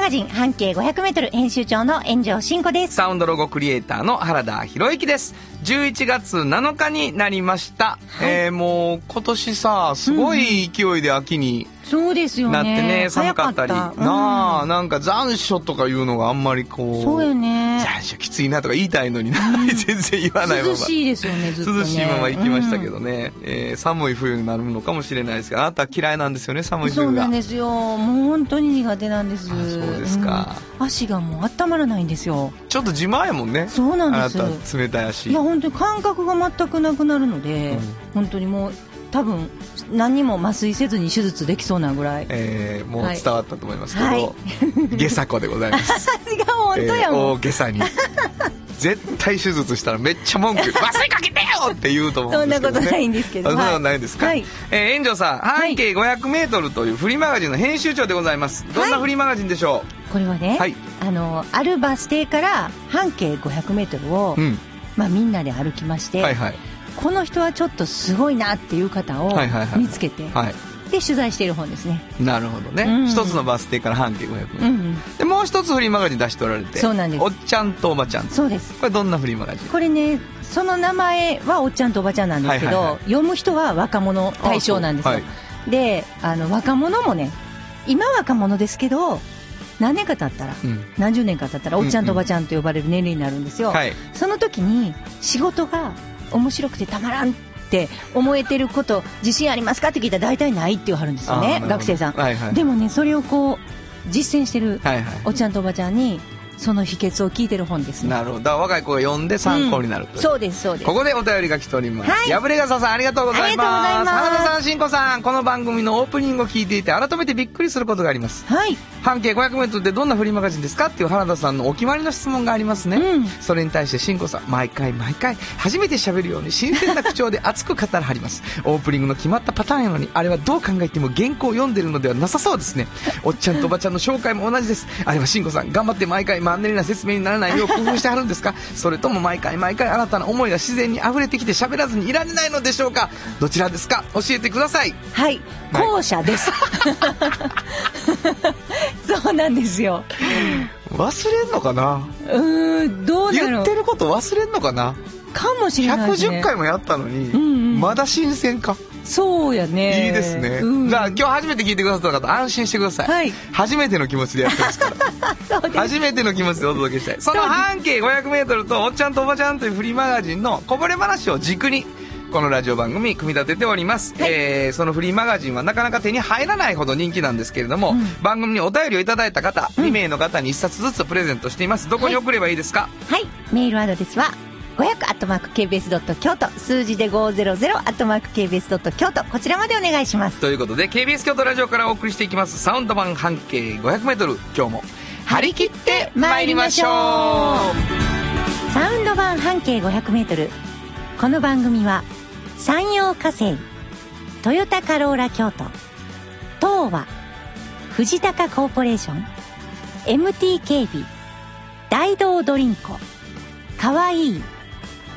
マガジン半径 500m 編集長の炎上真子です。サウンドロゴクリエイターの原田博之です。11月7日になりました。えー、もう今年さ、すごい勢いで秋にそうですよね。なってね、寒かったり。早うんなあ、なんか残暑とかいうのがあんまりこう。そうよね。残暑きついなとか言いたいのにな、全然言わないまま。涼しいですよね、ずっとね。涼しいまま行きましたけどね、えー寒い冬になるのかもしれないですがあなたは嫌いなんですよね寒い冬がそうなんですよ。もう本当に苦手なんです。あそうですかうん足がもう温まらないんですよ。ちょっと自慢やもんねそうなんですあなた冷たい足いや、本当に感覚が全くなくなるので、うん。本当にもう、多分、何にも麻酔せずに手術できそうなぐらい。えーもうはい伝わったと思いますけど、はい。下佐子でございます。さすが本当やえーもん。大げさに。絶対手術したらめっちゃ文句 麻酔かけてよって言うと思うんですけど、ね、そんなことないんですけど。あそんなことはい。ないですか、はい。えー、炎上さん半径 500m というフリーマガジンの編集長でございます。どんなフリーマガジンでしょこれはね、はい。あの、あるバス停から半径500メートルを、う、うんまあみんなで歩きまして、はいはい。この人はちょっとすごいなっていう方をはいはいはい。見つけて、はい。で取材している本ですね。なるほどね、うん。一つのバス停から半径 500m、うんうん。でもう一つフリーマガジン出しておられてそうなんです。おっちゃんとおばちゃん。そうです。これどんなフリーマガジン？これね、その名前はおっちゃんとおばちゃんなんですけど、はいはいはい。読む人は若者対象なんですよ。はで、あの、若者もね、今若者ですけど、何年か経ったら、うん。何十年か経ったら、おっちゃんとおばちゃんと呼ばれる年齢になるんですよ。はい。その時に仕事が面白くてたまらんって思えてること自信ありますかって聞いたら大体ないって言わはるんですよね学生さん、はいはい。でもねそれをこう実践してるはいはい。おっちゃんとおばちゃんにその秘訣を聞いてる本ですねなるほど若い子が読んで参考になるう、そうですそうですここでお便りが来ております。はいやぶれがささんありがとうございます。花田さん、しんこさん、この番組のオープニングを聞いていて改めてびっくりすることがあります。はい半径 500m でどんなフリーマガジンですかっていう原田さんのお決まりの質問がありますね。うんそれに対してしんこさん、毎回毎回初めて喋るように新鮮な口調で熱く語らはります。オープニングの決まったパターンやのに、あれはどう考えても原稿を読んでるのではなさそうですね。おっちゃんとおばちゃんの紹介も同じです。あれはしんこさん、頑張って毎回マンネリな説明にならないよう工夫してはるんですか？それとも毎回毎回新たな思いが自然に溢れてきて喋らずにいられないのでしょうか？どちらですか？教えてください。はい。後者です、そうなんですよ。忘れんのかな？うーんどうだろう。言ってること忘れんのかな？かもしれないね。110回もやったのに、んうん。まだ新鮮か、そうやね。いいですね、うん。じゃあ今日初めて聞いてくださった方安心してください、はい。初めての気持ちでやってますから。初めての気持ちでお届けしたい。その半径 500m と「おっちゃんとおばちゃん」というフリーマガジンのこぼれ話を軸にこのラジオ番組組み立てております、えーそのフリーマガジンはなかなか手に入らないほど人気なんですけれども、番組にお便りをいただいた方、2名の方に1冊ずつプレゼントしています。どこに送ればいいですか、はい。メールアドレスは、500アットマーク KBS ドット京都、数字で500アットマーク KBS ドット京都、こちらまでお願いします。ということで KBS 京都ラジオからお送りしていきます。サウンド版半径 500m 今日も張り切って参りましょう。サウンド版半径500メートル。この番組は、山陽火星、トヨタカローラ京都、東和、藤高コーポレーション、MT 警備、大道ドリンコ、かわいい、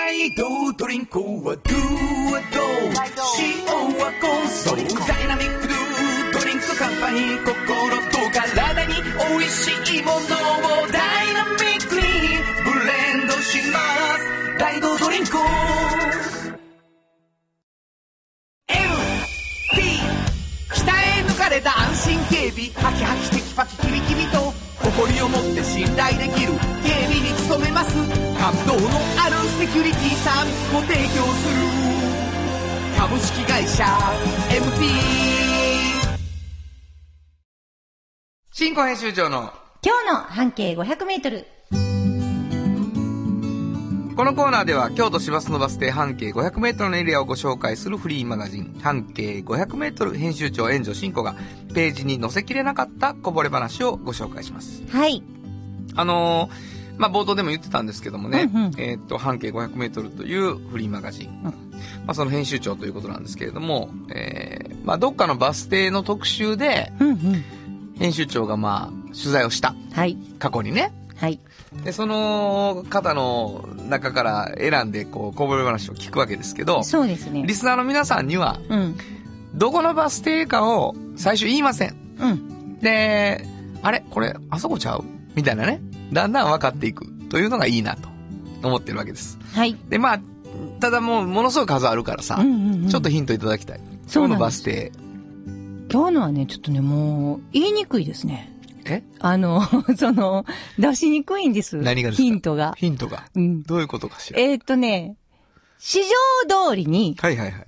大道ドリンクはドゥはド塩はコンソダイナミックドゥドリンクカンパニー心と体に美味しい。新庫編集長の今日の半径500メートル。このコーナーでは京都市バスのバス停半径500メートルのエリアをご紹介するフリーマガジン半径500メートル編集長援助新子がページに載せきれなかったこぼれ話をご紹介します。はい。あのーまあ、冒頭でも言ってたんですけどもね、うんうんえーっと、半径500メートルというフリーマガジン。まあ、その編集長ということなんですけれども、えーまあ、どっかのバス停の特集で、うんうん。編集長がまあ、取材をした。はい。過去にね。はい。で、その方の中から選んで、こう、こぼれ話を聞くわけですけど、そうですねリ。スナーの皆さんには、うん。どこのバス停かを最初言いません。うん。で、あれ？これ、あそこちゃう？みたいなね。だんだん分かっていくというのがいいなと思ってるわけです。はい。で、まあ、ただもう、ものすごい数あるからさ、うんうんうんちょっとヒントいただきたい。そうなんです今日のバス停。今日のはね、ちょっとね、もう、言いにくいですね。え？あの、その、出しにくいんです。何がですか？ヒントが。ヒントが？うん。どういうことかしら？えーっとね、市場通りにはいはいはい。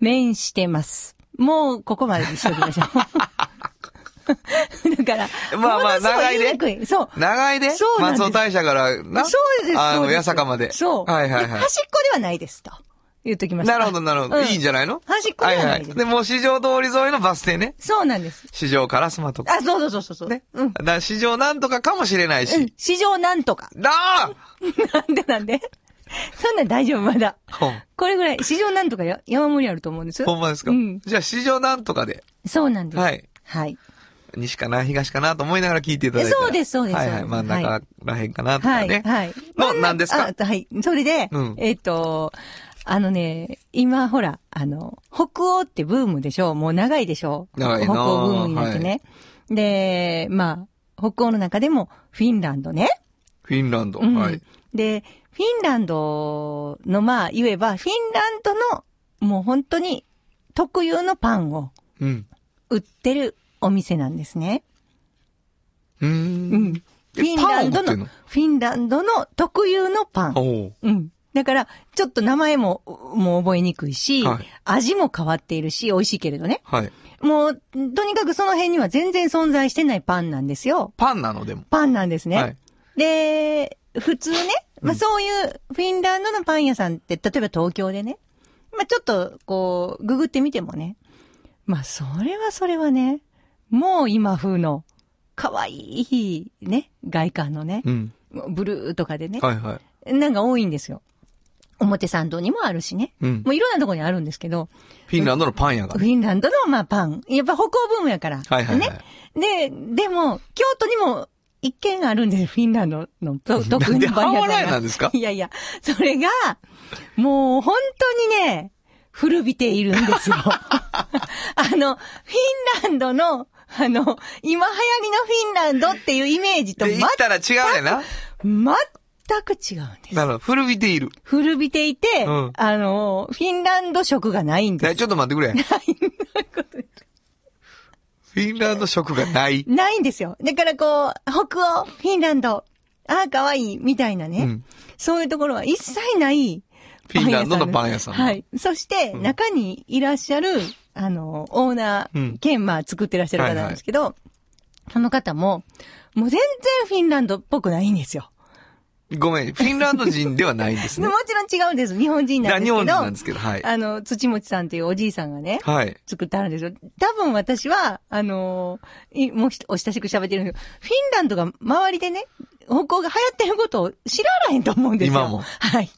面してます。もう、ここまでにしときましょう。だから、まあまあ長いで。そう。長いでそうなんです松尾大社からな。そうです。あの、そうです八坂まで。そう。はいはいはい。で端っこではないですと。言っときました。なるほどなるほど。うんいいんじゃないの？端っこではないです。で、もう市場通り沿いのバス停ね。そうなんです。市場からスマート。あ、そうそうそうそう。ね。うん。だから市場なんとかかもしれないうんし。。市場なんとか。なあなんでなんで？そんなん大丈夫、まだ。ほんこれぐらい、市場なんとかや山盛りあると思うんです。ほんまですか？うん。じゃあ市場なんとかで。そうなんです。はい。はい。西かな？東かな？と思いながら聞いていただいたら。そうですそうですはいはい。真ん中らへんかな？とはい。かね。はい。の真ん中何ですか？あはい。それで、うんえっと、あのね、今ほら、あの、北欧ってブームでしょ？もう長いでしょ？長いな北欧ブームになってね。で、まあ、北欧の中でもフィンランドね。フィンランド。うんはい。で、フィンランドの、まあ、言えば、フィンランドの、もう本当に特有のパンをうん。売ってるお店なんですね。うー。うんフィンランドの、フィンランドの特有のパン。うん。だから、ちょっと名前も、もう覚えにくいし、はい味も変わっているし、美味しいけれどね。はい。もう、とにかくその辺には全然存在してないパンなんですよ。パンなのでも。パンなんですね。はい。で、普通ね、まあそういうフィンランドのパン屋さんって、例えば東京でね、まあちょっと、こう、ググってみてもね、まあそれはそれはね、もう今風の、可愛いね、外観のね、うん。ブルーとかでね、はいはい。なんか多いんですよ。表参道にもあるしね。うんもういろんなところにあるんですけど、フィンランドのパン屋がフ。ィンランドのまあパン。やっぱ北欧ブームやから。はいはいはい。ね。で、でも、京都にも一軒あるんですフィンランドのと特なんでにパン屋さんが半笑いなんですか？いやいや、それが、もう本当にね、古びているんですよ。あの、フィンランドの、あの、今流行りのフィンランドっていうイメージとで、全行ったら違うねんな。全く違うんです。なるほど。古びている。古びていて、うんあの、フィンランド色がないんです。えちょっと待ってくれ。フィンランド色がない。ないんですよ。だからこう、北欧、フィンランド、ああ、かわいい、みたいなね、うんそういうところは一切ないフィンランドのパン屋さん。はい。そして、中にいらっしゃる、あの、オーナうんー兼、まあ、作ってらっしゃる方なんですけど、その方も、もう全然フィンランドっぽくないんですよ。ごめん、フィンランド人ではないんですね も。ちろん違うんです。日本人なんですけど。日本人なんですけど、はい。あの、土持さんというおじいさんがね、はい。作ってあるんですよ。多分私は、あのーいもうひお親しく喋ってるんですけど、フィンランドが周りでね、北欧が流行ってることを知らないと思うんですよ。今もはい。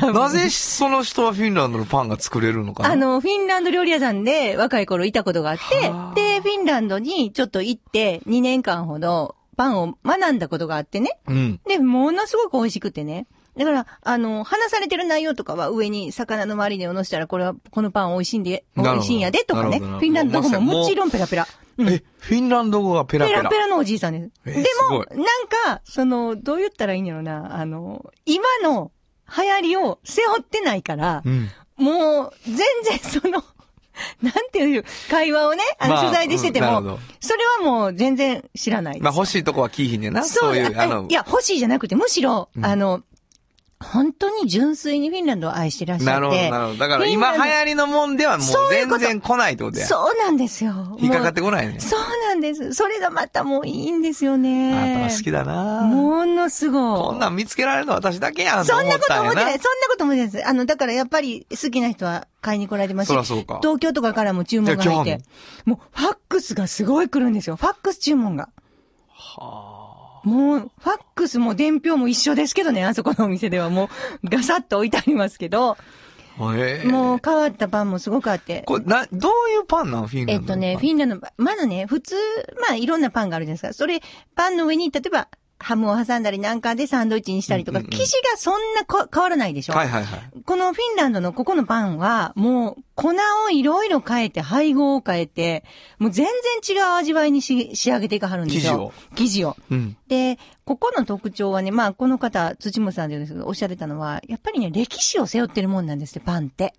なぜその人はフィンランドのパンが作れるのかな？あ、の、フィンランド料理屋さんで若い頃いたことがあってはあ、で、フィンランドにちょっと行って2年間ほどパンを学んだことがあってね。うん。で、ものすごく美味しくてね。だから、あの、話されてる内容とかは上に魚のマリネを乗せたら、これは、このパン美味しいんで、美味しいんやで、とかね。フィンランド語ももちろんペラペラ。うんえ、フィンランド語がペラペラ。ペラペラのおじいさんです。えーでもなんか、その、どう言ったらいいんやろな、あの、今の流行りを背負ってないから、うん。もう、全然その、なんていう、会話をね、あの、まあ取材でしてても、うんそれはもう全然知らないです。まあ欲しいとこは聞いひんねんな。そういう、ああの、いや、欲しいじゃなくて、むしろ、うんあの、本当に純粋にフィンランドを愛してらっしゃって。なるほど、なるほど。だから今流行りのもんではもう全然来ないってことや。そうなんですよ。引っかかってもこないねう。そうなんです。それがまたもういいんですよあね。なたは好きだなものすごい。こんなん見つけられるの私だけやんとそんなこと思ってない。。そんなこと思ってないです。あの、だからやっぱり好きな人は買いに来られてますしそらそうか東京とかからも注文が入って。もう、ファックスがすごい来るんですよ。ファックス注文が。もう、ファックスも伝票も一緒ですけどね、あそこのお店ではもう、ガサッと置いてありますけど、もう変わったパンもすごくあって。これ、な、どういうパンなんフィンランドえっとね、フィンランドの、まずね、普通、まあいろんなパンがあるじゃないですか。それ、パンの上に、例えば、ハムを挟んだりなんかでサンドイッチにしたりとか、生地がそんなこ変わらないでしょ？はいはいはい。このフィンランドのここのパンは、もう粉をいろいろ変えて、配合を変えて、もう全然違う味わいにし仕上げていかはるんですよ。生地を。うん。で、ここの特徴はね、まあこの方、土本さんでおっしゃってたのは、やっぱりね、歴史を背負ってるもんなんですって、パンって。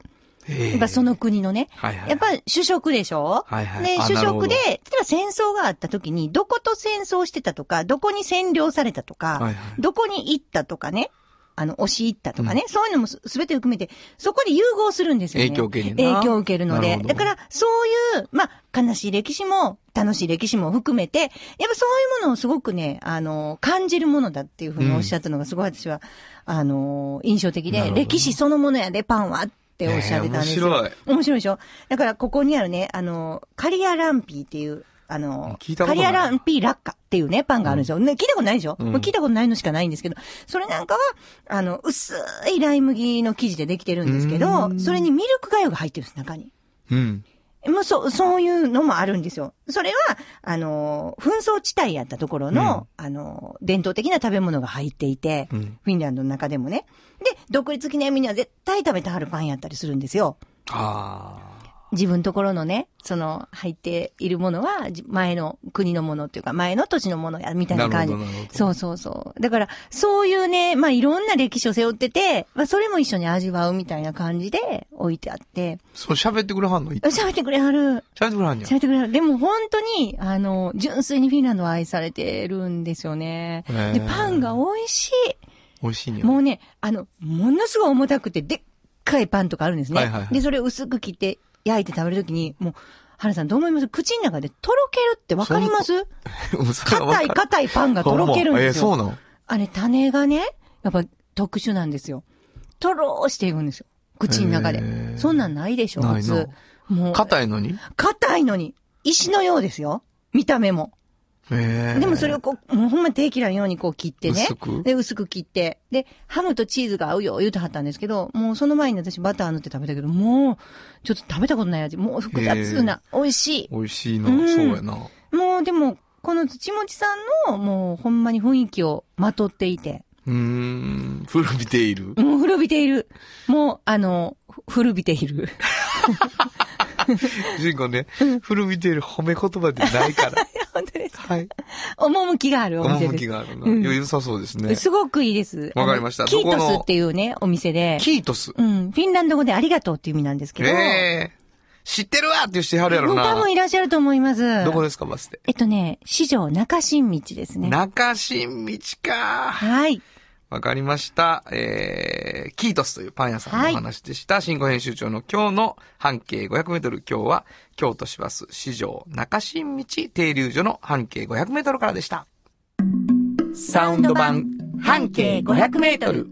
やっぱその国のね。はいはい。やっぱ主食でしょ？はいはい。で、主食で、例えば戦争があった時に、どこと戦争してたとか、どこに占領されたとか、はいはい。どこに行ったとかね、あの、押し入ったとかね、そういうのもすすべて含めて、そこで融合するんですよね。影響を受ける影響を受けるので。だから、そういう、まあ、悲しい歴史も、楽しい歴史も含めて、やっぱそういうものをすごくね、あの、感じるものだっていうふうにおっしゃったのがすごい私は、あの、印象的で、歴史そのものやで、パンはっておっしゃってたんですよ。えー面白い面白いでしょ？だから、ここにあるね、あの、カリアランピーっていう、あの、カリアランピーラッカっていうね、パンがあるんですよ。ね、聞いたことないでしょ、うんもう聞いたことないのしかないんですけど、それなんかは、あの、薄いライ麦の生地でできてるんですけうど、んそれにミルクがゆが入ってるんです、中に。うん。もうそう、そういうのもあるんですよ。それは、あの、紛争地帯やったところの、あの、伝統的な食べ物が入っていて、うんフィンランドの中でもね。で、独立記念日には絶対食べてはるパンやったりするんですよ。あ自分のところのね、その、入っているものは、じ前の国のものっていうか、前の土地のものや、みたいな感じそうそうそう。だから、そういうね、まあ、いろんな歴史を背負ってて、まあ、それも一緒に味わうみたいな感じで置いてあって、あ。そう、喋ってくれはんの？喋っ喋ってくれはる。てくれはんじゃん。喋ってくれはる。でも本当に、あの、純粋にフィンランドを愛されてるんですよね。で、パンが美味し美味しいんい。や。もうね、あの、ものすごい重たくて、でっかいパンとかあるんですね。はいはいはいで、それを薄く切って、焼いて食べるときに、もう、原さんどう思います？口の中でとろけるってわかります？硬い硬いパンがとろけるんですよ。えーそうなのあれ、種がね、やっぱ特殊なんですよ。とろーしていくんですよ。口の中でそんなんないでしょ、普通。もう。硬いのに？硬いのに、石のようですよ。見た目も。でもそれをこう、もうほんま手切らんようにこう切ってね。薄く？で、薄く切って。で、ハムとチーズが合うよ、言うてはったんですけど、もうその前に私バター塗って食べたけど、もう、ちょっと食べたことない味。もう複雑な、美味しい。美味しいな。うんそうやな。もうでも、この土持さんの、もうほんまに雰囲気をまとっていて、うーん。古びている。もう古びている。もう、あの、ふ古びている。主人公ね、古びている褒め言葉でないから。本当です。はい。趣があるお店です。趣があるな。うん良さそうですね。すごくいいです。わかりましたキートスっていうね、お店で。キートス。うん。フィンランド語でありがとうっていう意味なんですけど。ええ。知ってるわっていう人はるやろもう多な。分いらっしゃると思います。どこですか、バスで？えっとね、市場中新道ですね。中新道か。はい。わかりました。えー、キートスというパン屋さんのお話でした。新語編集長の今日の半径500メートル。今日は京都市バス市場中新道停留所の半径500メートルからでした。サウンド版半径500メートル。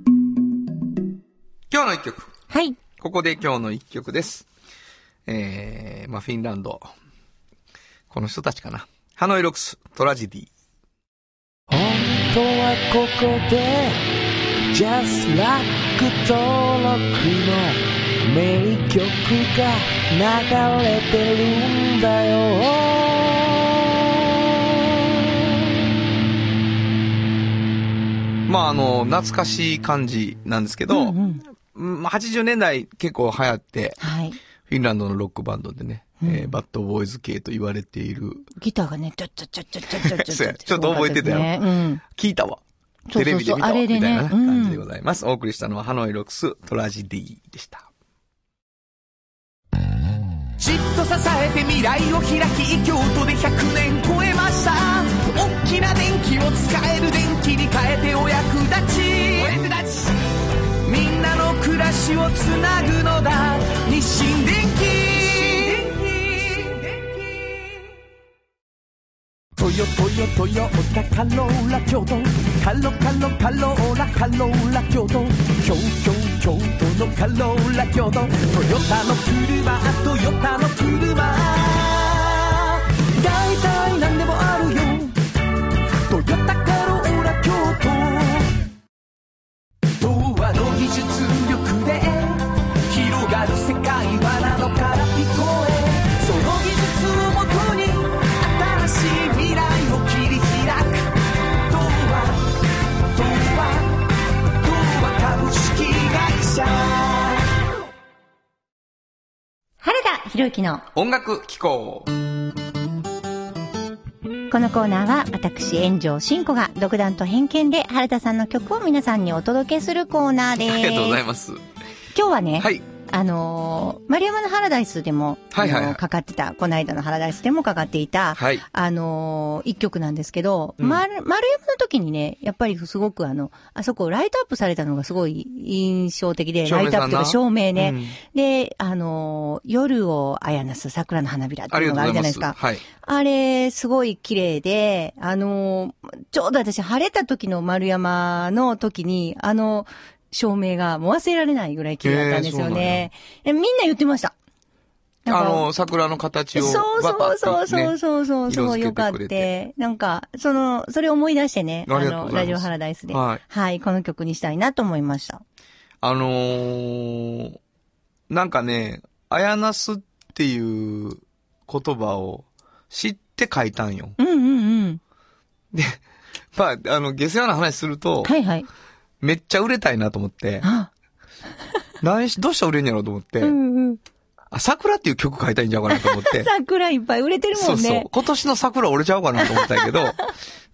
今日の一曲。はい。ここで今日の一曲です。えー、まあ、フィンランド。この人たちかな。ハノイロックス、トラジディ。本当はここで Just Like 登録の名曲が流れてるんだよ。まあ、あの、懐かしい感じなんですけど、うんうん。まあ、80年代結構流行って、はい。フィンランドのロックバンドでね、えーバッドボーイズ系と言われている、ギターがね、ちょちょちょちょちょちょちょちょっと覚えてたよねうん。聞いたわ。そうそうそうテレビで見たわ。あれでねみたいなうん感じでございます。お送りしたのはハノイロックストラジディでした。じっと支えて未来を開き京都で100年超えました大きな電気を使える電気に変えてお役立ちお役立ちらしをつなぐのだ日清電トヨトヨトヨタカローラ京都カロカロカローラカローラ京都京京京都のカローラ京都トヨタの車トヨタの車原田博之の音楽機構このコーナーは私、炎上真子が独断と偏見で原田さんの曲を皆さんにお届けするコーナーです。ありがとうございます。今日はね、はい。あのー、丸山のハラダイスでも、はいはいはいあのーかかってた、この間のハラダイスでもかかっていた、はい。あのー一曲なんですけど、うん丸、丸山の時にね、やっぱりすごくあの、あそこライトアップされたのがすごい印象的で、ライトアップとか照明ね。うんで、あのー夜をあやなす桜の花びらっていうのがあるじゃないですか。はい。あれ、すごい綺麗で、あのーちょうど私晴れた時の丸山の時に、あの、照明がもう忘れられないぐらい綺麗だったんですよね。えみんな言ってました。あの、桜の形を、そうそうそうバそうそうそう、よかって。なんか、その、それを思い出してね、ありがとうございますラジオハラダイスで。はいはい、この曲にしたいなと思いました。あのー、なんかね、あやなすっていう言葉を知って書いたんよ。うんうんうん。まあ、あの、下世話な話すると、はいはい。めっちゃ売れたいなと思って、あ、何し、どうしたら売れんやろうと思って、うんうん。あ、桜っていう曲書いたいんちゃうかなと思って。桜いっぱい売れてるもんね。そうそう。今年の桜折れちゃうかなと思ったけど、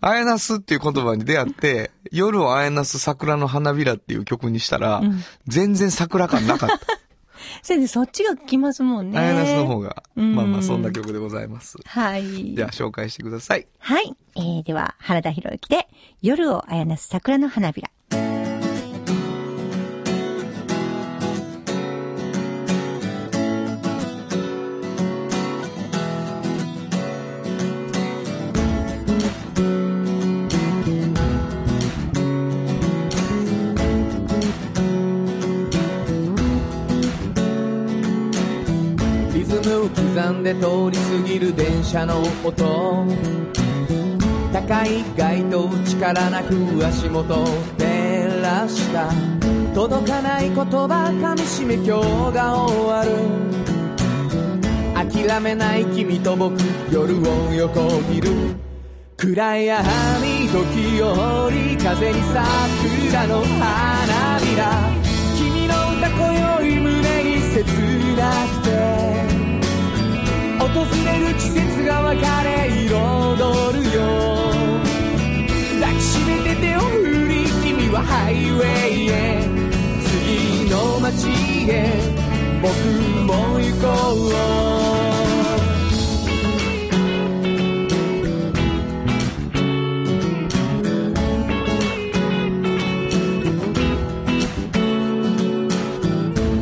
あやなすっていう言葉に出会って、夜をあやなす桜の花びらっていう曲にしたら、うん全然桜感なかった。先生、そっちが来ますもんね。あやなすの方が。うんまあまあ、そんな曲でございます。はい。では、紹介してください。はい。えー、では、原田博之で、夜をあやなす桜の花びら。で通り過ぎる電車の音。高い街灯力なく足元を照らした。届かない言葉噛みしめ今日が終わる。諦めない君と僕夜を横切る。暗い闇時折風に桜の花びら。君の歌今宵胸に切なくれる季節が別れ彩るよ抱きしめて手を振り君はハイウェイへ次の街へ僕も行こう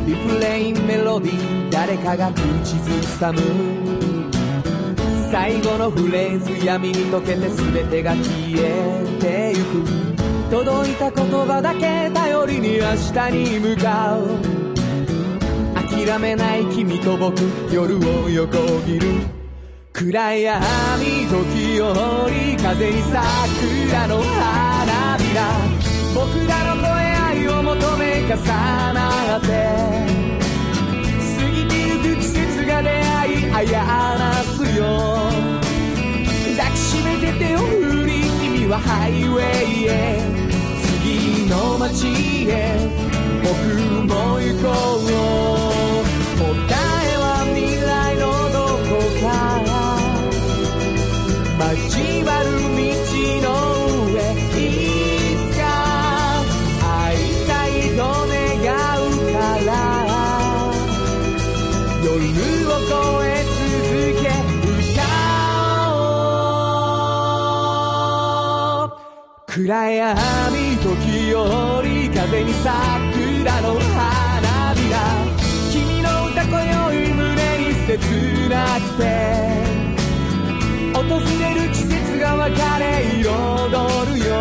リフレイメロディ誰かが口ずさむ。最後のフレーズ闇に溶けて全てが消えてゆく届いた言葉だけ頼りに明日に向かう。諦めない君と僕夜を横切る暗闇時折風に桜の花びら僕らの声愛を求め重なって過ぎてゆく季節が出会いやなすよ。抱きしめて手を振り君はハイウェイへ。次の街へ。僕も行こう答えは未来のどこか。交わる道の上。いつか会いたいと願うから。夜を越え暗闇時折風に桜の花びら君の歌今宵胸に。切なくて訪れる季節が別れ彩るよ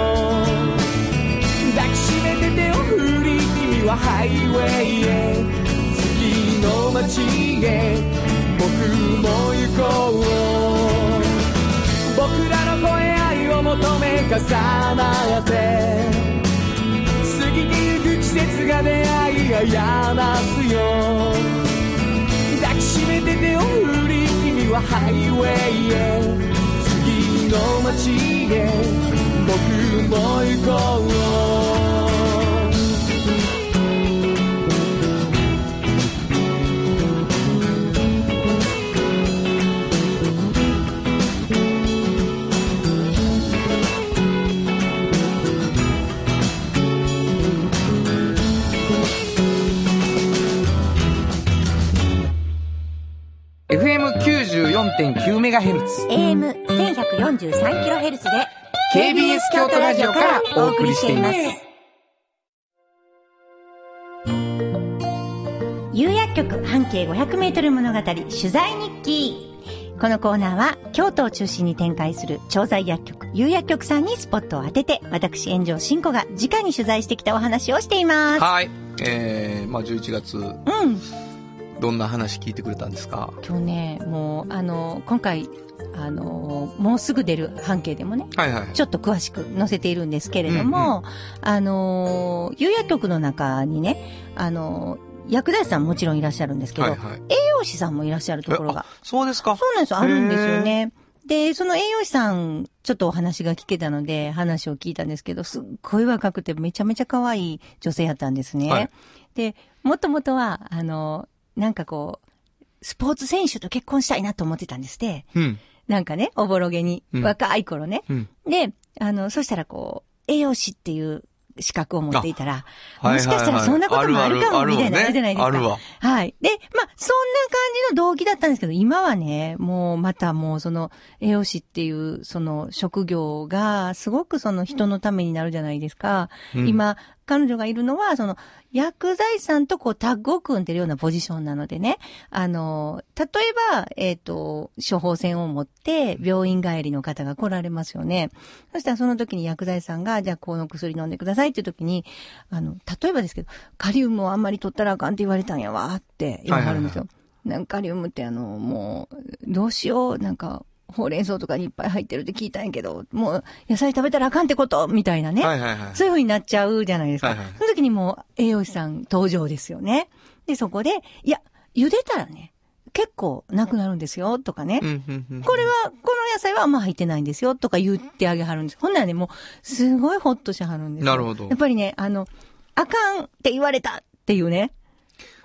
抱きしめて手を。振り君はハイウェイへ月の街へ僕も行こう僕らの声を求め重なって過ぎてゆく季節が出会いがやますよ抱きしめて手を振り君はハイウェイへ次の街へ僕も行こう FM94.9MHz。AM1143kHz で KBS 京都ラジオからお送りしています。有薬局半径 500m 物語取材日記このコーナーは京都を中心に展開する調剤薬局有薬局さんにスポットを当てて私炎上真子が直に取材してきたお話をしていますはい。えー、まあ11月、うんどんな話聞いてくれたんですか？今日ねもうあの今回あのもうすぐ出る半径でもねはいはい。ちょっと詳しく載せているんですけれども、あのー、有薬局の中にね、あのー薬剤師さんもちろんいらっしゃるんですけど、はいはい。栄養士さんもいらっしゃるところが。そうですか？そうなんですよ、あるんですよね。で、その栄養士さん、ちょっとお話が聞けたので、話を聞いたんですけど、すっごい若くてめちゃめちゃ可愛い女性やったんですね。はいで、もともとは、あの、なんかこう、スポーツ選手と結婚したいなと思ってたんですって。うん。なんかね、おぼろげに、うん若い頃ね。うん。で、あの、そしたらこう、栄養士っていう資格を持っていたら、はいもしかしたらそんなこともあるかもみたいなのあるじゃないですか。あるわ。はい。で、まあ、そんな感じの動機だったんですけど、今はね、もうまたもうその栄養士っていうその職業がすごくその人のためになるじゃないですか。うん今、彼女がいるのは、その、薬剤師さんとこうタッグを組んでるようなポジションなのでね、あの、例えば、えっ、と、処方箋を持って病院帰りの方が来られますよね。そしたらその時に薬剤師さんが、じゃあこの薬飲んでくださいっていう時に、あの、例えばですけど、カリウムをあんまり取ったらあかんって言われたんやわって言わはるんですよ。なんかカリウムってあの、もう、どうしよう、なんか、ほうれん草とかにいっぱい入ってるって聞いたんやけど、もう野菜食べたらあかんってことみたいなね。はいはいはい。そういう風になっちゃうじゃないですか。はいはいその時にもう栄養士さん登場ですよね。で、そこで、いや、茹でたらね、結構なくなるんですよ、とかね。これは、この野菜はあんま入ってないんですよ、とか言ってあげはるんです。ほんならね、もう、すごいホッとしはるんですよなるほどやっぱりね、あの、あかんって言われたっていうね。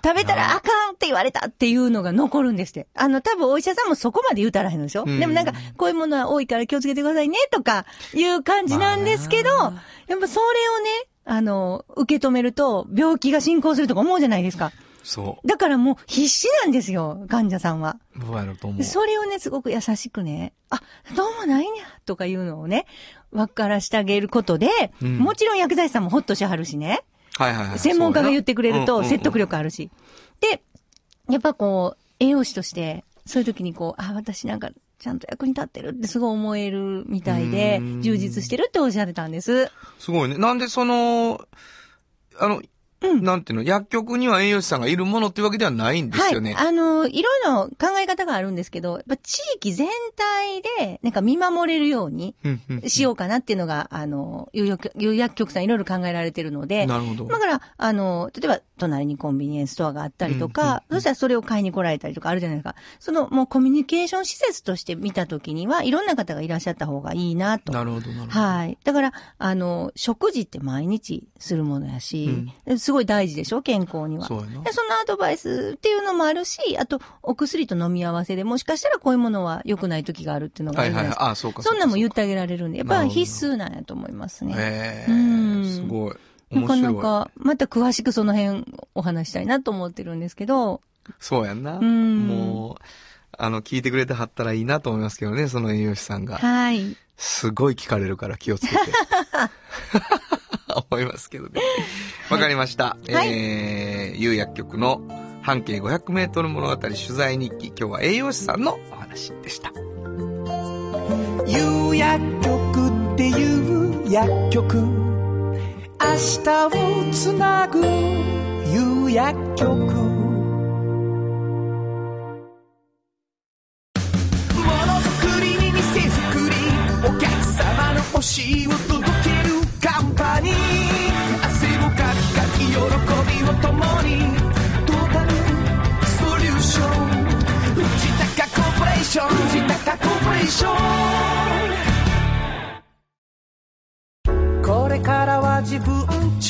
食べたらあかんって言われたっていうのが残るんですって。あの、多分お医者さんもそこまで言うたらへんのでしょ、うんでもなんか、こういうものは多いから気をつけてくださいね、とかいう感じなんですけど、まあやっぱそれをね、あの、受け止めると、病気が進行するとか思うじゃないですか。そだからもう必死なんですよ、患者さんは。う。どうやろうと思う。それをね、すごく優しくね、あ、どうもないにゃ、とかいうのをね、わからしてあげることで、うんもちろん薬剤師さんもほっとしはるしね、はいはいはい。専門家が言ってくれると説得。力あるし。で、やっぱこう、栄養士として、そういう時にこう、あ、私なんか、ちゃんと役に立ってるってすごい思えるみたいでうん、充実してるっておっしゃってたんです。すごいね。なんでその、あの、うんなんていうの、薬局には栄養士さんがいるものっていうわけではないんですよね。はい。あの、いろいろ考え方があるんですけど、やっぱ地域全体で、なんか見守れるようにしようかなっていうのが、あの、有薬局さんいろいろ考えられてるので、なるほど。だから、あの、例えば、隣にコンビニエンスストアがあったりとか、そしたらそれを買いに来られたりとかあるじゃないですか。その、もうコミュニケーション施設として見たときには、いろんな方がいらっしゃった方がいいなと。なるほど、なるほど。はい。だから、あの、食事って毎日するものやし、すごい大事でしょ健康には。そうやなで。そのアドバイスっていうのもあるし、あと、お薬と飲み合わせでもしかしたらこういうものは良くない時があるっていうのがあはいはいはい。るじゃないですか。あ、そうか。そんなんも言っうてあげられるんで、やっぱり必須なんやと思いますね。へうんえ、すごい。なか。なか、また詳しくその辺お話したいなと思ってるんですけど、そうやんな。んもう、あの、聞いてくれてはったらいいなと思いますけどね、その栄養士さんが。はい。すごい聞かれるから気をつけて。思いますけどね。わかりました。はいえー、有薬局の半径500メートル物語取材日記。今日は栄養士さんのお話でした。有薬局っていう薬局明日をつなぐ夕薬局。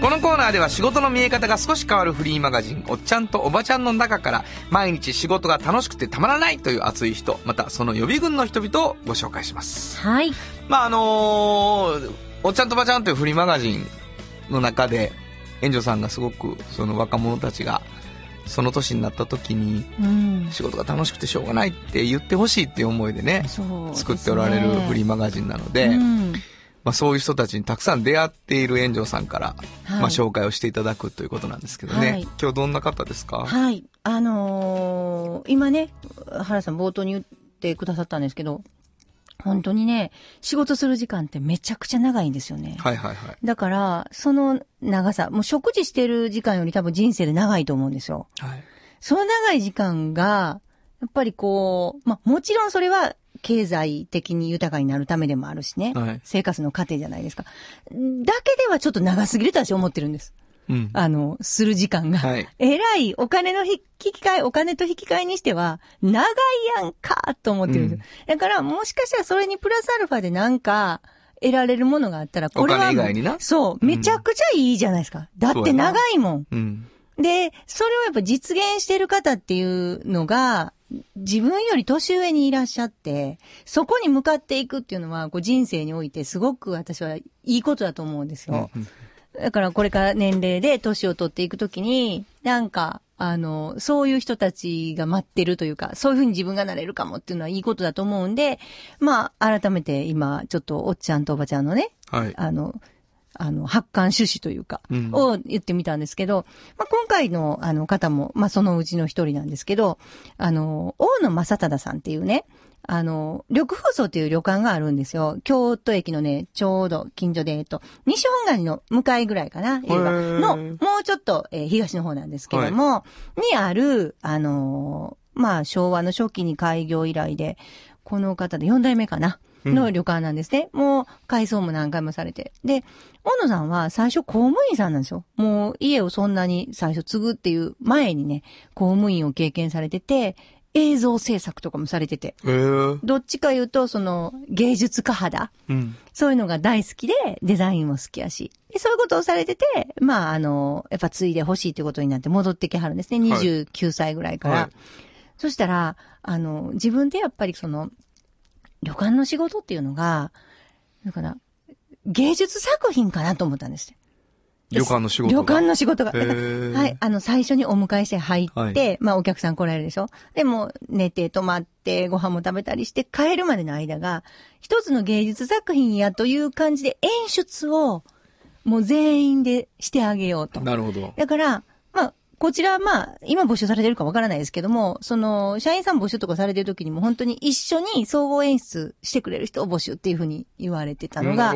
このコーナーでは仕事の見え方が少し変わるフリーマガジン、おっちゃんとおばちゃんの中から、毎日仕事が楽しくてたまらないという熱い人、またその予備軍の人々をご紹介します。はい。まあ、あのーおっちゃんとおばちゃんというフリーマガジンの中で、園長さんがすごく、その若者たちが、その年になった時に、うん。仕事が楽しくてしょうがないって言ってほしいっていう思いでね、そう、作っておられるフリーマガジンなので、うん。まあ、そういう人たちにたくさん出会っている園長さんから、はいまあ、紹介をしていただくということなんですけどね、はい今日どんな方ですか？はい。あのー今ね、原さん冒頭に言ってくださったんですけど、本当にね、仕事する時間ってめちゃくちゃ長いんですよね。はいはいはい。だから、その長さ、もう食事してる時間より多分人生で長いと思うんですよ。はい。その長い時間が、やっぱりこう、まあもちろんそれは経済的に豊かになるためでもあるしね。はい生活の糧じゃないですか。だけではちょっと長すぎると私は思ってるんです。うん。あの、する時間が。はいえらいお金の引き換え、お金と引き換えにしては、長いやんか、と思ってるんですよ。だから、もしかしたらそれにプラスアルファでなんか、得られるものがあったら、これはもう。お金以外になそう。めちゃくちゃいいじゃないですか。だって長いもん。うん。で、それをやっぱ実現してる方っていうのが、自分より年上にいらっしゃって、そこに向かっていくっていうのは、こう人生においてすごく私はいいことだと思うんですよ。うんだからこれから年齢で年を取っていくときに、なんか、あの、そういう人たちが待ってるというか、そういうふうに自分がなれるかもっていうのはいいことだと思うんで、まあ、改めて今、ちょっとおっちゃんとおばちゃんのね、はい。あの、あの、発刊趣旨というか、うん。を言ってみたんですけど、まあ、今回のあの方も、まあ、そのうちの一人なんですけど、あの、大野正忠さんっていうね、あの、緑風荘っていう旅館があるんですよ。京都駅のね、ちょうど近所で、えっと、西本願の向かいぐらいかな、言えばへー。の、もうちょっと、えー東の方なんですけども、にある、あのーまあ、昭和の初期に開業以来で、この方で4代目かなの旅館なんですね。もう、改装も何回もされて。で、大野さんは最初公務員さんなんですよ。もう家をそんなに最初継ぐっていう前にね、公務員を経験されてて、映像制作とかもされてて。へーどっちか言うと、その、芸術家肌。うん。そういうのが大好きで、デザインも好きやし。でそういうことをされてて、まあ、あの、やっぱ継いでほしいということになって戻ってきはるんですね。はい29歳ぐらいから。はいそしたら、あの、自分でやっぱりその、旅館の仕事っていうのが、だから、芸術作品かなと思ったんです。旅館の仕事が？旅館の仕事が。はい。あの、最初にお迎えして入って、はいまあ、お客さん来られるでしょ？でも、寝て、泊まって、ご飯も食べたりして、帰るまでの間が、一つの芸術作品やという感じで演出を、もう全員でしてあげようと。なるほど。だから、まあ、こちら、まあ、今募集されてるかわからないですけども、その、社員さん募集とかされてる時にも本当に一緒に総合演出してくれる人を募集っていうふうに言われてたのが。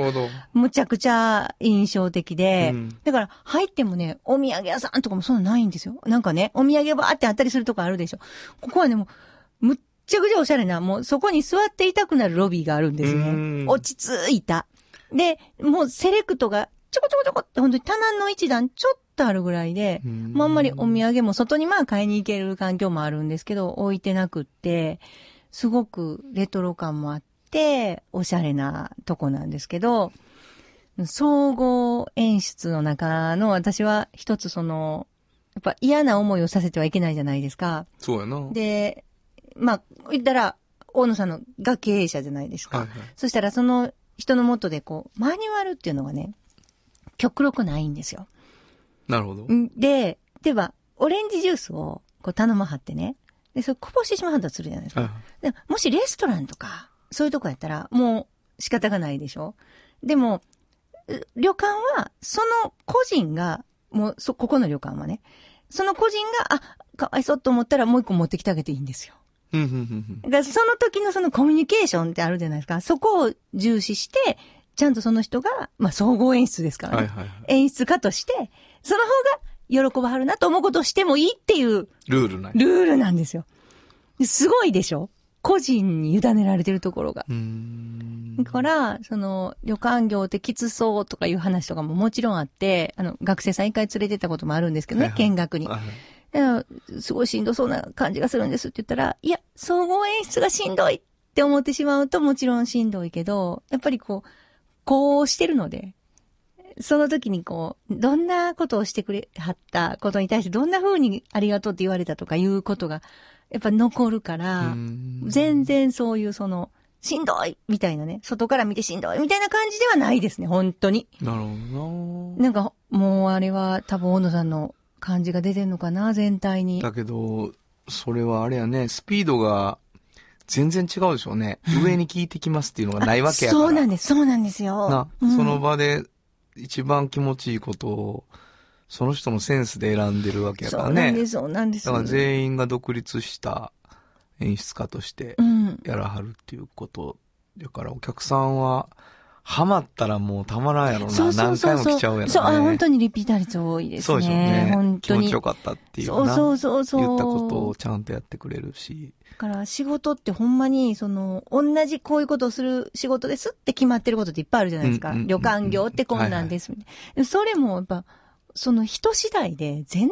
むちゃくちゃ印象的で、うんだから入ってもね、お土産屋さんとかもそんなないんですよ。なんかね、お土産ばーってあったりするとこあるでしょ。ここはね、もう、むっちゃくちゃおしゃれな、もうそこに座っていたくなるロビーがあるんですうねん。落ち着いた。で、もうセレクトがちょこちょこちょこって本当に棚の一段ちょっとあるぐらいで、うんもうあんまりお土産も外にまあ買いに行ける環境もあるんですけど、置いてなくって、すごくレトロ感もあって、おしゃれなとこなんですけど、総合演出の中の私は一つその、やっぱ嫌な思いをさせてはいけないじゃないですか。そうやな。はいで、まあ、言ったら、大野さんのが経営者じゃないですか。はい。そしたらその人のもとでこう、マニュアルっていうのがね、極力ないんですよ。なるほど。んで、例えば、オレンジジュースをこう頼まはってね、で、それこぼしてしまうとするじゃないですか。うんでもしレストランとか、そういうとこやったら、もう仕方がないでしょでも、う旅館は、その個人が、もう、そ、ここの旅館はね、その個人が、あ、かわいそうと思ったらもう一個持ってきてあげていいんですよ。うんうんうんだからその時のそのコミュニケーションってあるじゃないですか。そこを重視して、ちゃんとその人が、まあ総合演出ですからね。はいはいはい。演出家として、その方が喜ばはるなと思うことをしてもいいっていうルールない。ルールなんですよ。すごいでしょ？個人に委ねられてるところが。だから、その、旅館業ってきつそうとかいう話とかももちろんあって、あの、学生さん一回連れてったこともあるんですけどね、はいはい見学に。すごいしんどそうな感じがするんですって言ったら、いや、総合演出がしんどいって思ってしまうともちろんしんどいけど、やっぱりこう、こうしてるので、その時にこう、どんなことをしてくれはったことに対してどんな風にありがとうって言われたとかいうことが、やっぱ残るから、うん全然そういうその、しんどいみたいなね、外から見てしんどいみたいな感じではないですね、本当に。なるほどなんか、もうあれは多分大野さんの感じが出てんのかな、全体にな。。だけど、それはあれやね、スピードが全然違うでしょうね。上に聞いてきますっていうのがないわけやから。そうなんです、そうなんですよ。な、うんその場で一番気持ちいいことを、その人のセンスで選んでるわけやからね。そうなんです、そうなんです。だから全員が独立した演出家としてうん。やらはるっていうこと。だからお客さんは、ハマったらもうたまらんやろな。そうそう何回もそうそう。来ちゃうやろね。そう、あ本当にリピーター率多いですね。そうでしょうね。本当に。気持ちよかったっていうな。そうそうそうそう。言ったことをちゃんとやってくれるし。だから仕事ってほんまに、その、同じこういうことをする仕事ですって決まってることっていっぱいあるじゃないですか。うんうんうんうん旅館業ってこんなんですみたいな。でそれもやっぱ、その人次第で全然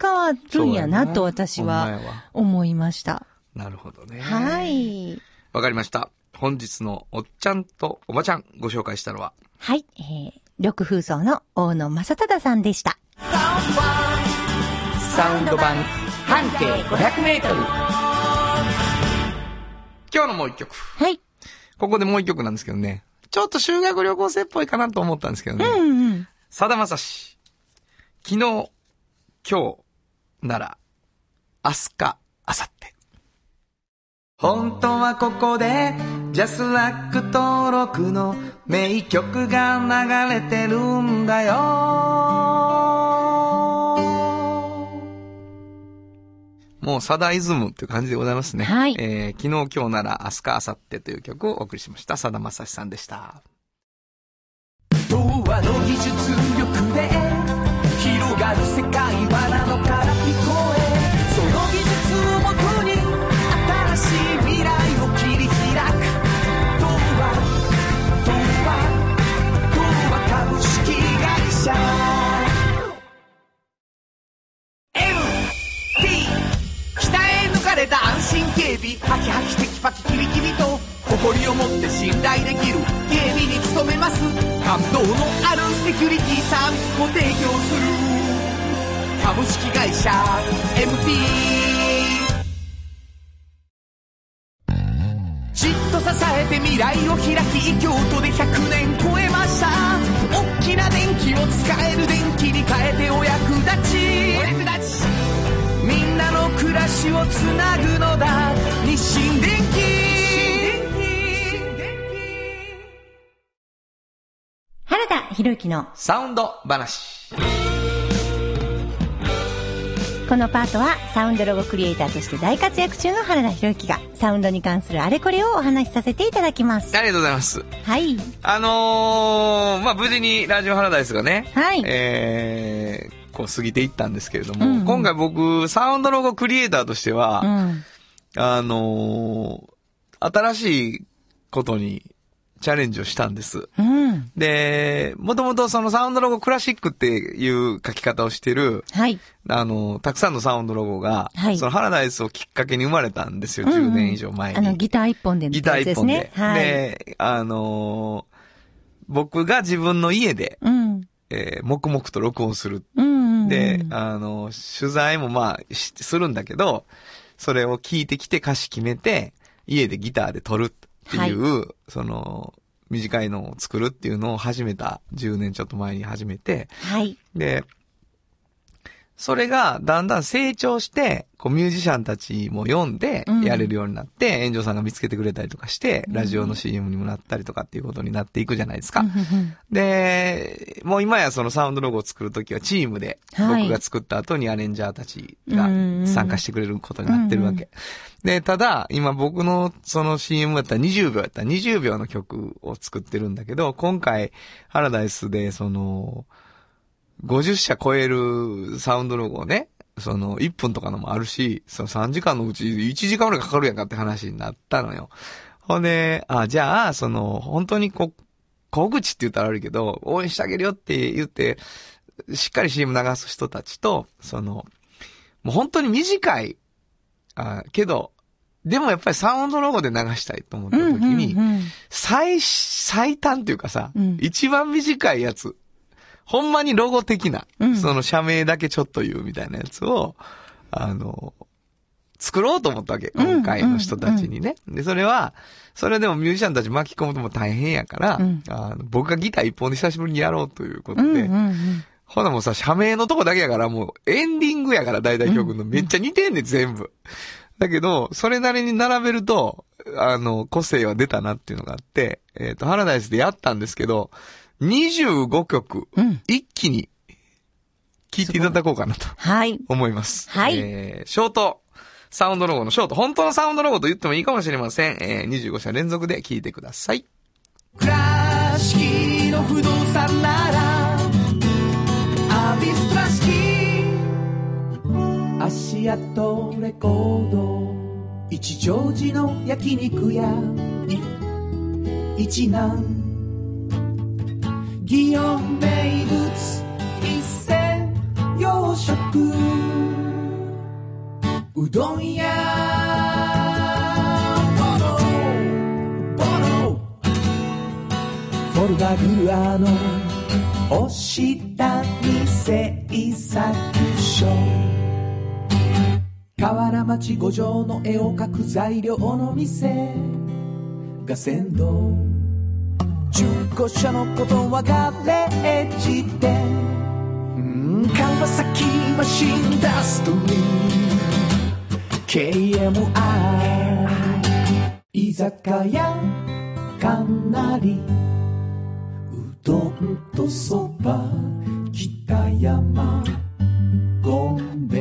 変わるんやなと私は思いました。なるほどね。はい。わかりました。本日のおっちゃんとおばちゃんご紹介したのは、はい。えー、緑風荘の大野正忠さんでした。サウンド版半径500メートル。今日のもう一曲。はい。ここでもう一曲なんですけどね。ちょっと修学旅行生っぽいかなと思ったんですけどね。うんうん。さだまさし。昨日、今日、なら、明日か、明後日。本当はここで、ジャスラック登録の名曲が流れてるんだよ。もうサダイズムっていう感じでございますね。はいえー昨日今日なら明日か明後日という曲をお送りしました。さだまさしさんでした。童話の技術力で広がる世界はた安心警備ハキハキテキパキキビキビと誇りを持って信頼できる警備に努めます。感動のあるセキュリティサービスも提供する。株式会社 MT じっと支えて未来を開き京都で100年超えました。大きな電気を使える電気に変えてお役立ちお役立ち。みんなの暮らしをつなぐのだ日清電気原田博之のサウンド話。このパートはサウンドロゴクリエイターとして大活躍中の原田博之がサウンドに関するあれこれをお話しさせていただきます。ありがとうございます。はい。あのー、まあ、無事にラジオハラダイスがね、はいえー、こう過ぎていったんですけれども、うんうん今回僕、サウンドロゴクリエイターとしては、うん。あのー、新しいことにチャレンジをしたんです。うん。で、もともとそのサウンドロゴクラシックっていう書き方をしてる、はい。あの、たくさんのサウンドロゴが、はいそのハラダイスをきっかけに生まれたんですよ、うんうん10年以上前に。あの、ギター一本でのギター一本で。はい。で、あのー僕が自分の家で、うん。えー黙々と録音する。うん。で、あの、取材もまあ、しするんだけど、それを聞いてきて歌詞決めて、家でギターで撮るっていう、その、短いのを作るっていうのを始めた、10年ちょっと前に始めて、はい。で、それがだんだん成長して、こうミュージシャンたちも読んでうん。やれるようになって、炎上さんが見つけてくれたりとかして、ラジオの CM にもなったりとかっていうことになっていくじゃないですか。で、もう今やそのサウンドロゴを作るときはチームで、はい。僕が作った後にアレンジャーたちがうん参加してくれることになってるわけ。で、ただ、今僕のその CM やったら20秒やったら20秒の曲を作ってるんだけど、今回、ハラダイスでその、50社超えるサウンドロゴをね、その、1分とかのもあるし、その3時間のうち1時間ぐらいかかるやんかって話になったのよ。ほんで、あ、じゃあ、その、本当にこ、小口って言ったら悪いけど、応援してあげるよって言って、しっかり CM 流す人たちと、その、もう本当に短い、あけど、でもやっぱりサウンドロゴで流したいと思った時に、うんうんうん最、最短っていうかさ、うん一番短いやつ。ほんまにロゴ的な、うんその社名だけちょっと言うみたいなやつを、あの、作ろうと思ったわけ。うん今回の人たちにね。で、それは、それでもミュージシャンたち巻き込むとも大変やから、うんあの僕がギター一本で久しぶりにやろうということで、うんうんうんほなもうさ、社名のとこだけやから、もうエンディングやから、大体曲の。めっちゃ似てんねん、全部。だけど、それなりに並べると、あの、個性は出たなっていうのがあって、えっ、と、ハラダイスでやったんですけど、25曲、うん一気に、聴いていただこうかなとはい。思います。はいえー、ショート、サウンドロゴのショート、本当のサウンドロゴと言ってもいいかもしれません。えー、25社連続で聴いてください。倉敷の不動産ならアビス倉敷足跡レコード一乗寺の焼肉屋一南祇園名物一銭洋食うどん屋ボノボノフォルダグアの押谷製作所河原町五条の絵を描く材料の店が先導中古車のことはガレージ店うん川崎マシンダストリー KMI 居酒屋かなり。うどんとそば北山ゴンベイ。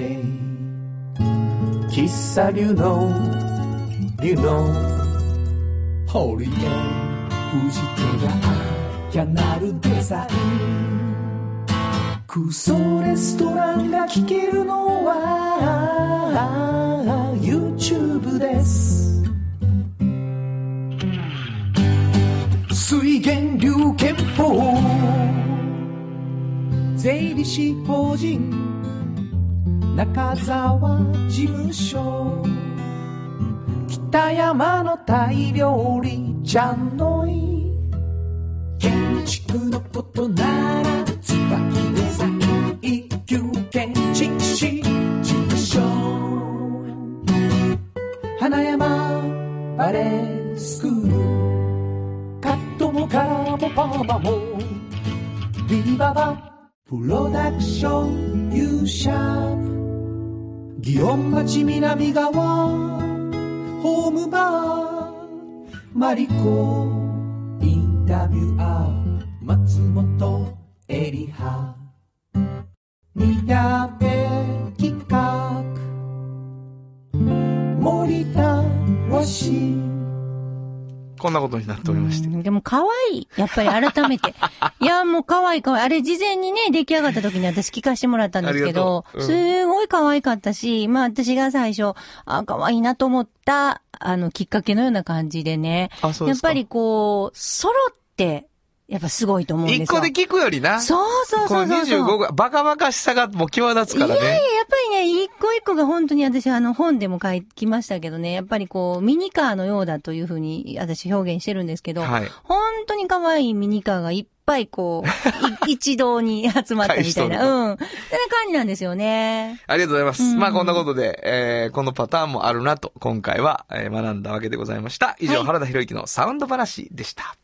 喫茶流の流のホリエ富士手がキャナルデザインクソレストランが聞けるのは YouTube です。水源流憲法。税理士法人中沢事務所。北山のタイ料理じゃんのい建築のことなら椿デザイン一級建築士事務所花山バレエスクール。カットもカラーもパーマもビババ。プロダクション勇者。祇園町南側。ホームバーマリコインタビュアー松本エリハ。宮部企画森田和紙こんなことになっておりまして。うんでも可愛い。やっぱり改めて。いや、もう可愛い可愛い。あれ事前にね、出来上がった時に私聞かせてもらったんですけど、ううんすごい可愛かったし、まあ私が最初、あ、可愛いなと思った、あの、きっかけのような感じでね。あ、そうですか。やっぱりこう、ソロって、やっぱすごいと思うんですよ。一個で聞くよりな。そうそうこのそうそうそう。25が、バカバカしさがもう際立つからね。いやいや、やっぱりね、一個一個が本当に私、あの、本でも書きましたけどね、やっぱりこう、ミニカーのようだというふうに、私表現してるんですけど、はい。本当に可愛いミニカーがいっぱいこう、い一堂に集まったみたいな、うん。そんな感じなんですよね。ありがとうございます。うんまあこんなことで、えー、このパターンもあるなと、今回は、えー学んだわけでございました。以上、はい原田博之のサウンド話でした。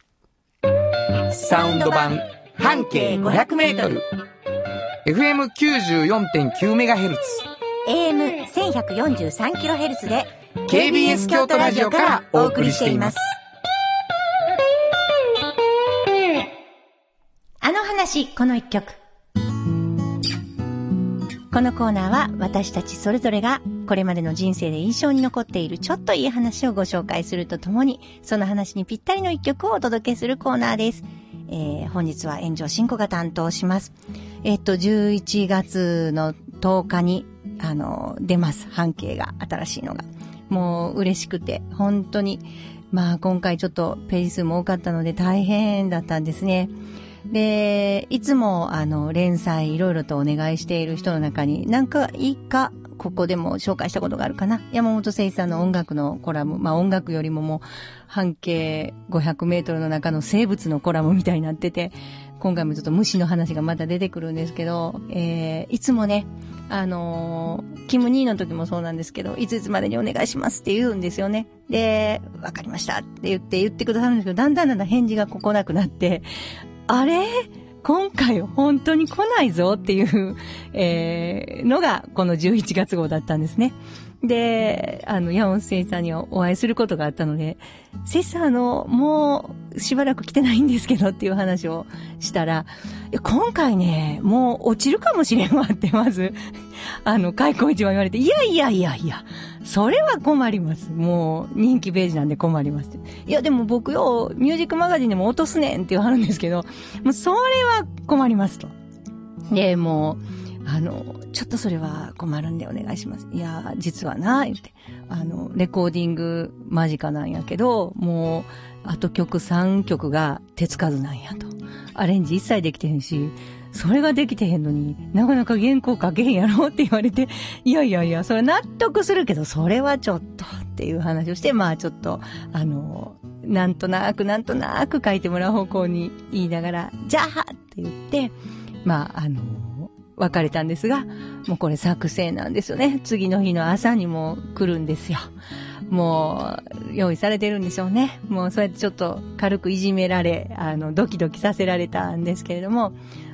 サウンド版半径500メートル FM94.9MHz。AM1143kHz で KBS 京都ラジオからお送りしています。あの話、この一曲。このコーナーは私たちそれぞれがこれまでの人生で印象に残っているちょっといい話をご紹介するとともに、その話にぴったりの一曲をお届けするコーナーです。えー、本日は炎上進行が担当します。えっと、11月の10日に、あの、出ます。半径が、新しいのが。もう嬉しくて、本当に、まあ今回ちょっとページ数も多かったので大変だったんですね。で、いつもあの連載いろいろとお願いしている人の中になんかいいか、ここでも紹介したことがあるかな？山本誠一さんの音楽のコラム。まあ音楽よりももう半径500メートルの中の生物のコラムみたいになってて、今回もちょっと虫の話がまた出てくるんですけど、えー、いつもね、あのー、キム兄の時もそうなんですけど、いついつまでにお願いしますって言うんですよね。で、わかりましたって言って言ってくださるんですけど、だんだんだんだん返事がここなくなって、あれ？今回本当に来ないぞっていう、えー、のがこの11月号だったんですね。で、あの、山本誠一さんにお会いすることがあったので、セッサーの、もう、しばらく来てないんですけどっていう話をしたら、今回ね、もう落ちるかもしれんわって、まず、あの、開口一番言われて、いやいやいやいや、それは困ります。もう、人気ページなんで困ります。いや、でも僕よ、ミュージックマガジンでも落とすねんって言わはるんですけど、もうそれは困りますと。で、もう、あの、ちょっとそれは困るんでお願いします。いや、実はな、言って。あの、レコーディング間近なんやけど、もう、あと曲3曲が手つかずなんやと。アレンジ一切できてへんし、それができてへんのになかなか原稿書けへんやろって言われて、いやいやいや、それ納得するけど、それはちょっとっていう話をして、まあちょっと、あの、なんとなくなんとなく書いてもらう方向に言いながら、じゃあって言って、まああの、別れたんですが、もうこれ作成なんですよね。次の日の朝にも来るんですよ。もう、用意されてるんでしょうね。もうそうやってちょっと軽くいじめられ、あの、ドキドキさせられたんですけれども、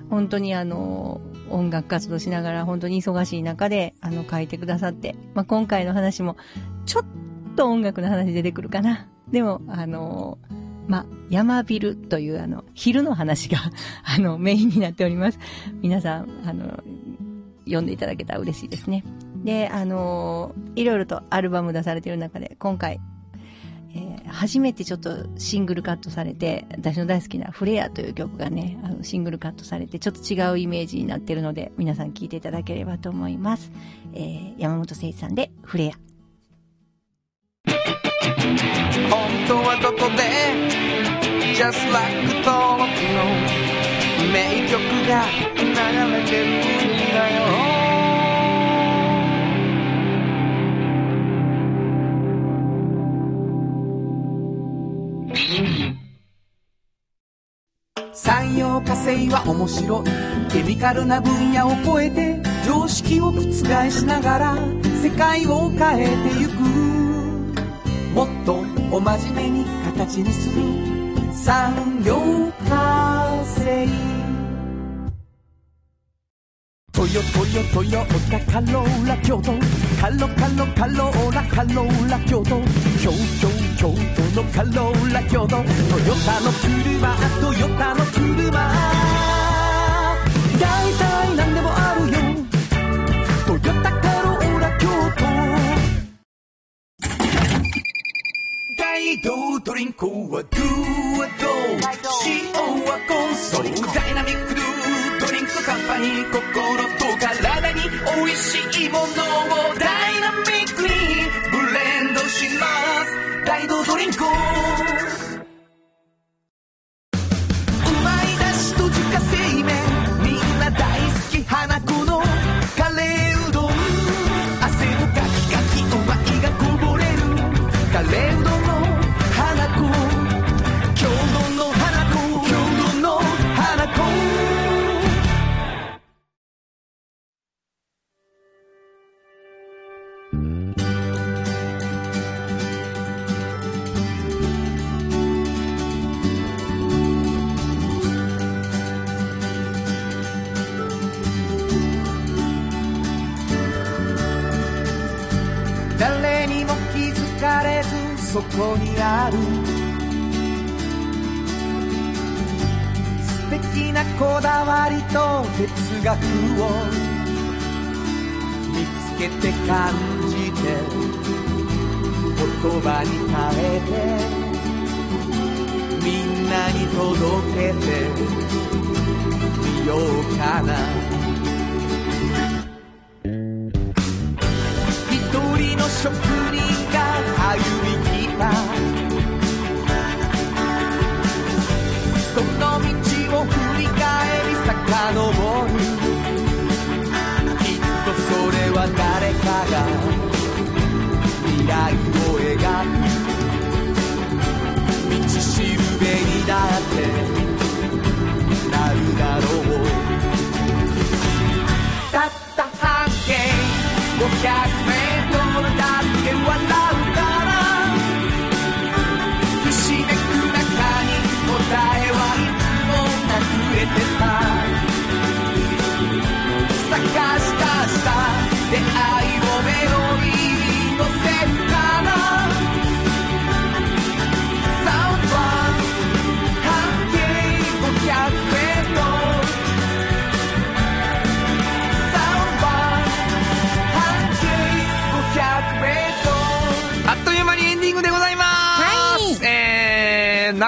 本当にあの、音楽活動しながら本当に忙しい中で、あの、書いてくださって、まあ、今回の話も、ちょっと音楽の話出てくるかな。でも、あの、ま、山ビルというあの、昼の話が、あの、メインになっております。皆さん、あの、読んでいただけたら嬉しいですね。で、あの、いろいろとアルバム出されてる中で、今回、えー初めてちょっとシングルカットされて、私の大好きなフレアという曲がね、あのシングルカットされて、ちょっと違うイメージになってるので、皆さん聴いていただければと思います。えー山本誠一さんで、フレア。本当はどこで？Just like 登録の名曲が流れてるんだよ。産業化成は面白い。ケミカルな分野を超えて常識を覆しながら世界を変えてゆく。もっとお真面目に形にする産業化成。トヨトヨトヨタカローラ京都カロカロカローラカローラ京都京京京都のカローラ京都トヨタの車トヨタの車。大体大道ドリンクはドゥはド塩はコンソーダイナミックドゥドリンクカンパニー心と体に美味しいものをダイナミックにブレンドします。大道ドリンクそこにある素敵なこだわりと哲学を見つけて感じて言葉に変えてみんなに届けてみようかな。一人の職人が歩みから。その道を振り返り遡る。きっとそれは誰かが未来を描く。道しるべにだって。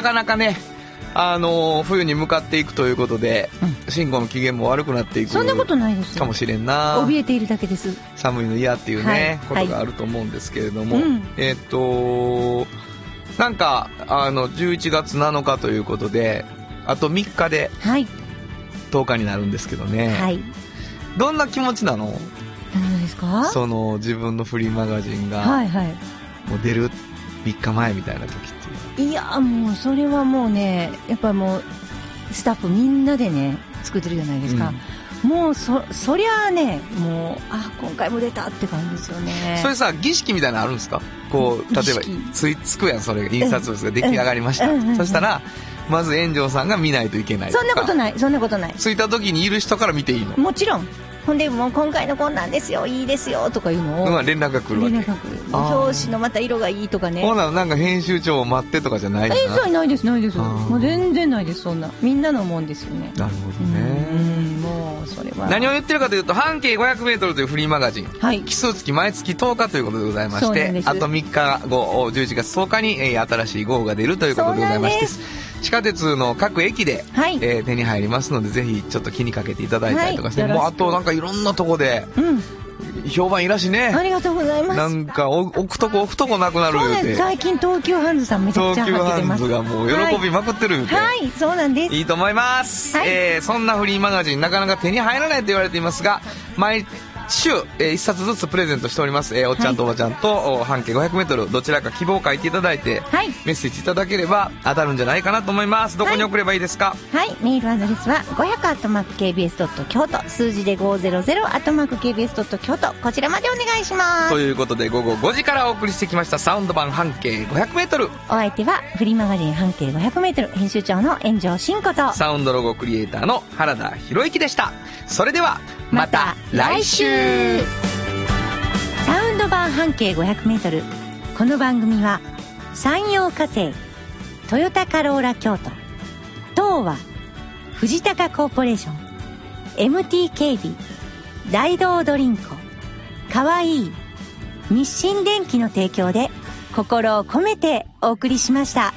かなかねあのー冬に向かっていくということで、慎吾の機嫌も悪くなっていくそんなことないですよ。かもしれんな。怯えているだけです。寒いの嫌っていうね、はい。ことがあると思うんですけれども、うん。えーっとなんかあの11月7日ということであと3日ではい。10日になるんですけどね、はい。どんな気持ちなの？何ですか？その自分のフリーマガジンがはいはい。もう出る3日前みたいな時っていやもうそれはもうねやっぱりもうスタッフみんなでね作ってるじゃないですか、もうそそりゃあねもうあ今回も出たって感じですよね。それさ儀式みたいなのあるんですか？こう例えばついつくやんそれが。印刷物が出来上がりました、うん。うんうんそしたらまず炎上さんが見ないといけないそんなことないそんなことない。着いた時にいる人から見ていいの、もちろんほんでもう今回のこんなんですよいいですよとかいうのを。まあ連絡が来るわけ。連絡が表紙のまた色がいいとかね。ほななんか編集長を待ってとかじゃないえそうないですないです。もう全然ないですそんな。みんなのもんですよね。なるほどうんねもうそれは。何を言ってるかというと半径 500m というフリーマガジン。はい。奇数月毎月10日ということでございましてあと3日後11月10日に、えー新しい号が出るということでございまして地下鉄の各駅で、はい。えー手に入りますのでぜひちょっと気にかけていただいたりとかして、はい。もうあとなんかいろんなとこでうん。評判いいらしいね。ありがとうございます。なんかお置くとこ置くとこなくなるそう最近東急ハンズさんめちゃくちゃ東急ハンズがもう喜びまくってるはい、はい、そうなんです。いいと思います、はい。えーそんなフリーマガジンなかなか手に入らないと言われていますが毎週、えー一冊ずつプレゼントしております、えーおっちゃんとおばちゃんと、お半径 500m どちらか希望を書いていただいて、はい。メッセージいただければ当たるんじゃないかなと思います。どこに送ればいいですか、はい、メールアドレスは500 KBS 京都。数字で500 KBS 京都。こちらまでお願いします。ということで午後5時からお送りしてきましたサウンド版半径 500m お相手はフリーマガジン半径 500m 編集長の炎上真子と。サウンドロゴクリエイターの原田博之でした。それではまた来週サウンド版半径 500m この番組は山陽火星トヨタカローラ京都東和藤高コーポレーション MT 警備大道ドリンクかわいい日清電機の提供で心を込めてお送りしました。